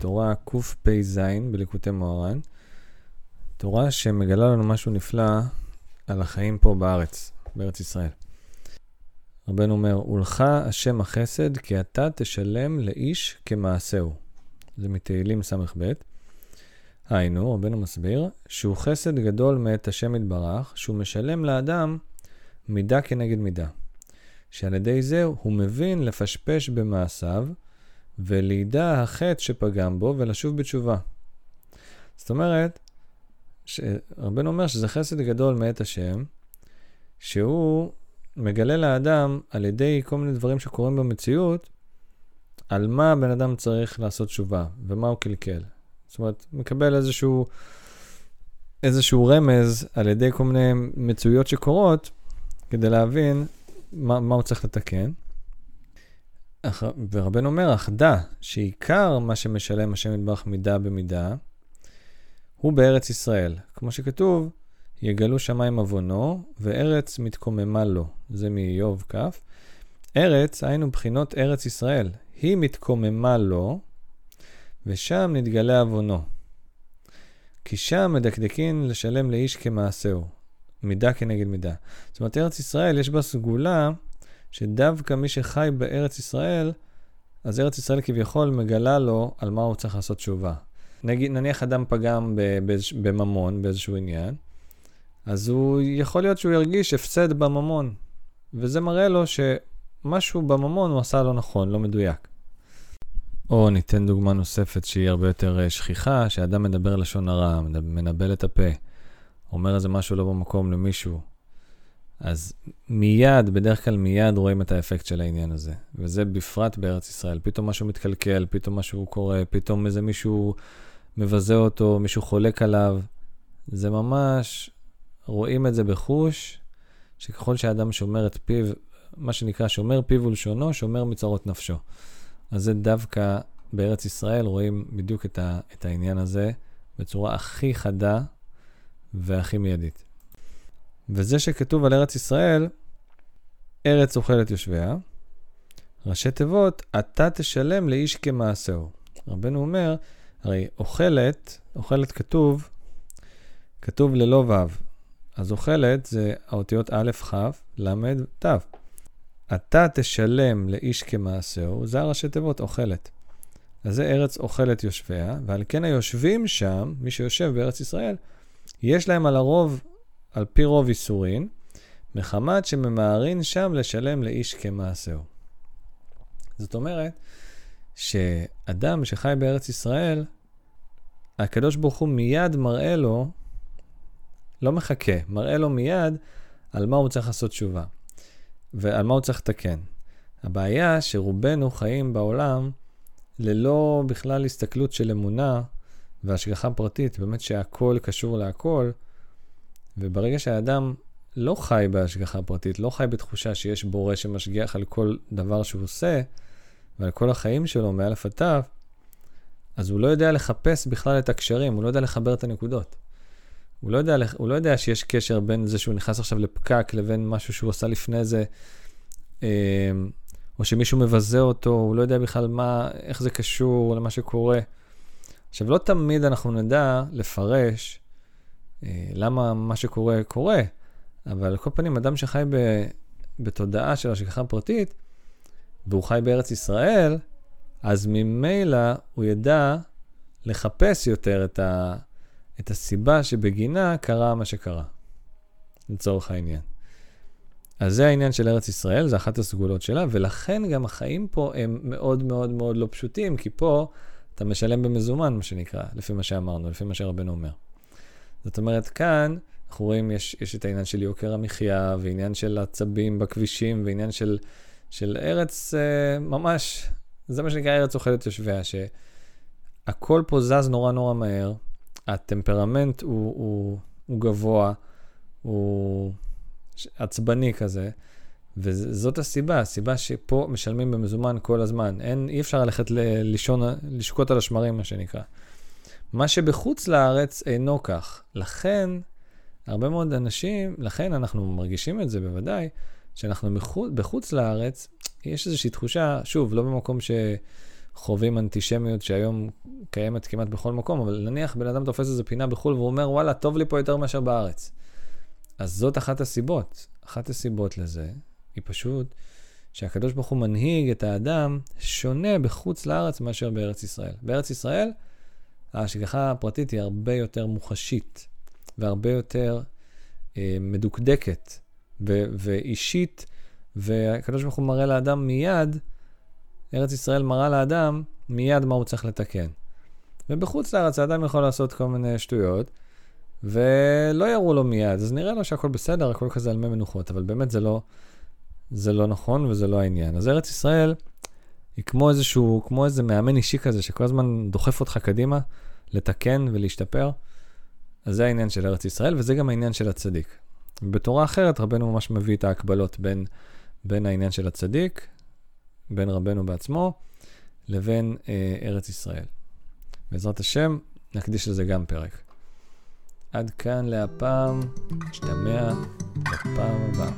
תורה קפ"ז בליקוטי מוהר"ן, תורה שמגלה לנו משהו נפלא על החיים פה בארץ, בארץ ישראל. רבנו אומר, ולך השם החסד, כי אתה תשלם לאיש כמעשהו. זה מתהילים ס"ב. היינו, רבנו מסביר, שהוא חסד גדול מאת השם יתברך, שהוא משלם לאדם מידה כנגד מידה. שעל ידי זה הוא מבין לפשפש במעשיו, ולידע החטא שפגם בו ולשוב בתשובה. זאת אומרת, רבנו אומר שזה חסד גדול מאת השם, שהוא מגלה לאדם על ידי כל מיני דברים שקורים במציאות, על מה הבן אדם צריך לעשות תשובה ומה הוא קלקל. זאת אומרת, מקבל איזשהו, איזשהו רמז על ידי כל מיני מצויות שקורות, כדי להבין מה, מה הוא צריך לתקן. ורבנו אומר, אחדה, שעיקר מה שמשלם השם יתברך מידה במידה, הוא בארץ ישראל. כמו שכתוב, יגלו שמיים עוונו, וארץ מתקוממה לו. זה מאיוב כ'. ארץ, היינו בחינות ארץ ישראל. היא מתקוממה לו, ושם נתגלה עוונו. כי שם מדקדקין לשלם לאיש כמעשהו, מידה כנגד מידה. זאת אומרת, ארץ ישראל יש בה סגולה שדווקא מי שחי בארץ ישראל, אז ארץ ישראל כביכול מגלה לו על מה הוא צריך לעשות תשובה. נגיד, נניח אדם פגם בממון, באיזשהו עניין, אז הוא, יכול להיות שהוא ירגיש הפסד בממון, וזה מראה לו שמשהו בממון הוא עשה לא נכון, לא מדויק. או ניתן דוגמה נוספת שהיא הרבה יותר אה, שכיחה, שאדם מדבר לשון הרע, מנבל את הפה, אומר איזה משהו לא במקום למישהו, אז מיד, בדרך כלל מיד רואים את האפקט של העניין הזה. וזה בפרט בארץ ישראל. פתאום משהו מתקלקל, פתאום משהו קורה, פתאום איזה מישהו מבזה אותו, מישהו חולק עליו. זה ממש, רואים את זה בחוש, שככל שאדם שומר את פיו, מה שנקרא שומר פיו ולשונו, שומר מצרות נפשו. אז זה דווקא בארץ ישראל רואים בדיוק את, ה, את העניין הזה בצורה הכי חדה והכי מיידית. וזה שכתוב על ארץ ישראל, ארץ אוכלת יושביה, ראשי תיבות, אתה תשלם לאיש כמעשהו. רבנו אומר, הרי אוכלת, אוכלת כתוב, כתוב ללא ו', אז אוכלת זה האותיות א', כ', ל', ת'. אתה תשלם לאיש כמעשהו, זה הראשי תיבות, אוכלת. אז זה ארץ אוכלת יושביה, ועל כן היושבים שם, מי שיושב בארץ ישראל, יש להם על הרוב על פי רוב איסורין, מחמת שממהרין שם לשלם לאיש כמעשהו. זאת אומרת, שאדם שחי בארץ ישראל, הקדוש ברוך הוא מיד מראה לו, לא מחכה, מראה לו מיד על מה הוא צריך לעשות תשובה, ועל מה הוא צריך לתקן. הבעיה שרובנו חיים בעולם ללא בכלל הסתכלות של אמונה והשגחה פרטית, באמת שהכל קשור להכל, וברגע שהאדם לא חי בהשגחה פרטית, לא חי בתחושה שיש בורא שמשגיח על כל דבר שהוא עושה, ועל כל החיים שלו, מאלף עד תו, אז הוא לא יודע לחפש בכלל את הקשרים, הוא לא יודע לחבר את הנקודות. הוא לא יודע, הוא לא יודע שיש קשר בין זה שהוא נכנס עכשיו לפקק לבין משהו שהוא עשה לפני זה, אמ, או שמישהו מבזה אותו, הוא לא יודע בכלל מה, איך זה קשור למה שקורה. עכשיו, לא תמיד אנחנו נדע לפרש למה מה שקורה קורה, אבל על כל פנים, אדם שחי ב, בתודעה של השגחה פרטית, והוא חי בארץ ישראל, אז ממילא הוא ידע לחפש יותר את, ה, את הסיבה שבגינה קרה מה שקרה, לצורך העניין. אז זה העניין של ארץ ישראל, זה אחת הסגולות שלה, ולכן גם החיים פה הם מאוד מאוד מאוד לא פשוטים, כי פה אתה משלם במזומן, מה שנקרא, לפי מה שאמרנו, לפי מה שרבנו אומר. זאת אומרת, כאן אנחנו רואים, יש, יש את העניין של יוקר המחיה, ועניין של עצבים בכבישים, ועניין של, של ארץ אה, ממש, זה מה שנקרא ארץ אוכלת יושביה, שהכל פה זז נורא נורא מהר, הטמפרמנט הוא, הוא, הוא גבוה, הוא עצבני כזה, וזאת הסיבה, הסיבה שפה משלמים במזומן כל הזמן. אין, אי אפשר ללכת לישון, לשקוט על השמרים, מה שנקרא. מה שבחוץ לארץ אינו כך. לכן, הרבה מאוד אנשים, לכן אנחנו מרגישים את זה בוודאי, שאנחנו מחוץ, בחוץ לארץ, יש איזושהי תחושה, שוב, לא במקום חווים אנטישמיות שהיום קיימת כמעט בכל מקום, אבל נניח בן אדם תופס איזה פינה בחו"ל והוא אומר, וואלה, טוב לי פה יותר מאשר בארץ. אז זאת אחת הסיבות. אחת הסיבות לזה היא פשוט שהקדוש ברוך הוא מנהיג את האדם שונה בחוץ לארץ מאשר בארץ ישראל. בארץ ישראל, ההשגחה הפרטית היא הרבה יותר מוחשית והרבה יותר אה, מדוקדקת ו- ואישית, והקדוש ברוך הוא מראה לאדם מיד, ארץ ישראל מראה לאדם מיד מה הוא צריך לתקן. ובחוץ לארץ האדם יכול לעשות כל מיני שטויות, ולא יראו לו מיד, אז נראה לו שהכל בסדר, הכל כזה על מי מנוחות, אבל באמת זה לא, זה לא נכון וזה לא העניין. אז ארץ ישראל היא כמו איזשהו, כמו איזה מאמן אישי כזה, שכל הזמן דוחף אותך קדימה, לתקן ולהשתפר. אז זה העניין של ארץ ישראל, וזה גם העניין של הצדיק. ובתורה אחרת, רבנו ממש מביא את ההקבלות בין, בין העניין של הצדיק, בין רבנו בעצמו, לבין אה, ארץ ישראל. בעזרת השם, נקדיש לזה גם פרק. עד כאן להפעם, נשתמע בפעם הבאה.